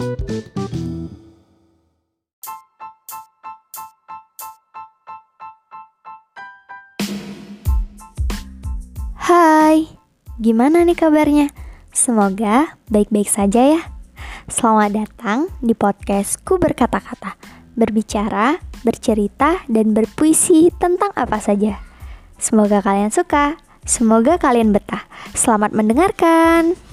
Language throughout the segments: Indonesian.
Hai, gimana nih kabarnya? Semoga baik-baik saja ya. Selamat datang di podcastku berkata-kata, berbicara, bercerita, dan berpuisi tentang apa saja. Semoga kalian suka, semoga kalian betah. Selamat mendengarkan.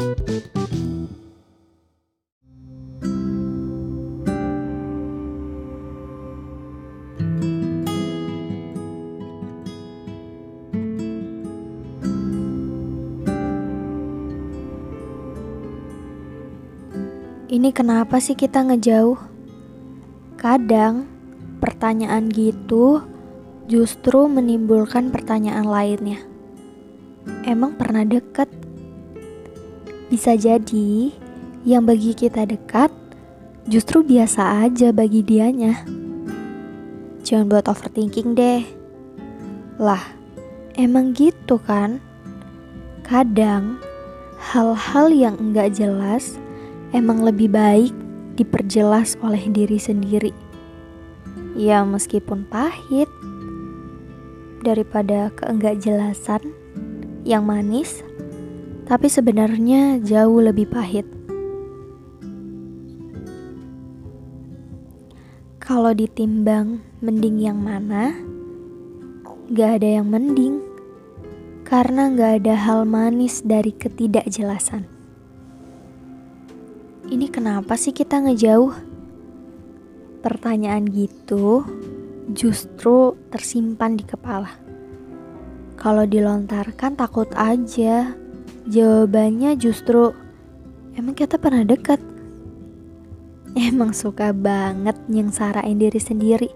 Ini kenapa sih kita ngejauh? Kadang pertanyaan gitu justru menimbulkan pertanyaan lainnya. Emang pernah deket? Bisa jadi yang bagi kita dekat justru biasa aja bagi dianya. Jangan buat overthinking deh. Lah, emang gitu kan? Kadang hal-hal yang enggak jelas emang lebih baik diperjelas oleh diri sendiri. Ya meskipun pahit, daripada keenggak jelasan yang manis, tapi sebenarnya jauh lebih pahit. Kalau ditimbang mending yang mana, gak ada yang mending, karena gak ada hal manis dari ketidakjelasan. Ini kenapa sih kita ngejauh? Pertanyaan gitu justru tersimpan di kepala. Kalau dilontarkan takut aja. Jawabannya justru emang kita pernah dekat. Emang suka banget nyengsarain diri sendiri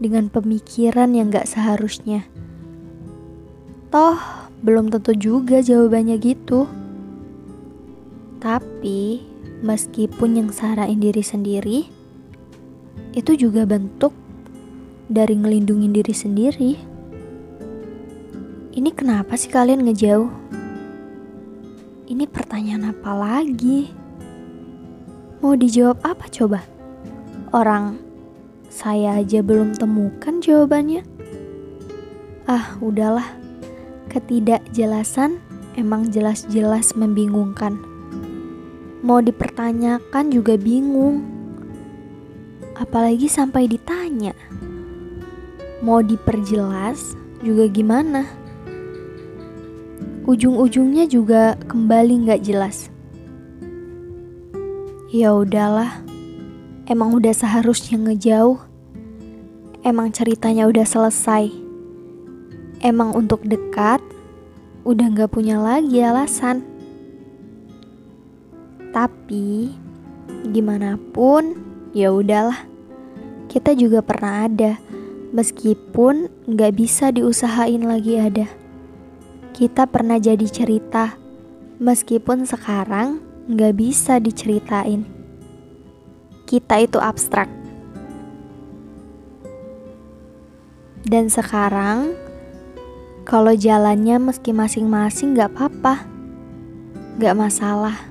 dengan pemikiran yang gak seharusnya. Toh, belum tentu juga jawabannya gitu. Tapi, meskipun yang sarain diri sendiri, itu juga bentuk dari ngelindungin diri sendiri. Ini kenapa sih kalian ngejauh? Ini pertanyaan apa lagi? Mau dijawab apa coba? Orang saya aja belum temukan jawabannya. Ah, udahlah. Ketidakjelasan emang jelas-jelas membingungkan mau dipertanyakan juga bingung. Apalagi sampai ditanya. Mau diperjelas juga gimana? Ujung-ujungnya juga kembali nggak jelas. Ya udahlah, emang udah seharusnya ngejauh. Emang ceritanya udah selesai. Emang untuk dekat, udah nggak punya lagi alasan. Tapi gimana pun ya udahlah. Kita juga pernah ada, meskipun nggak bisa diusahain lagi ada. Kita pernah jadi cerita, meskipun sekarang nggak bisa diceritain. Kita itu abstrak. Dan sekarang, kalau jalannya meski masing-masing gak apa-apa, gak masalah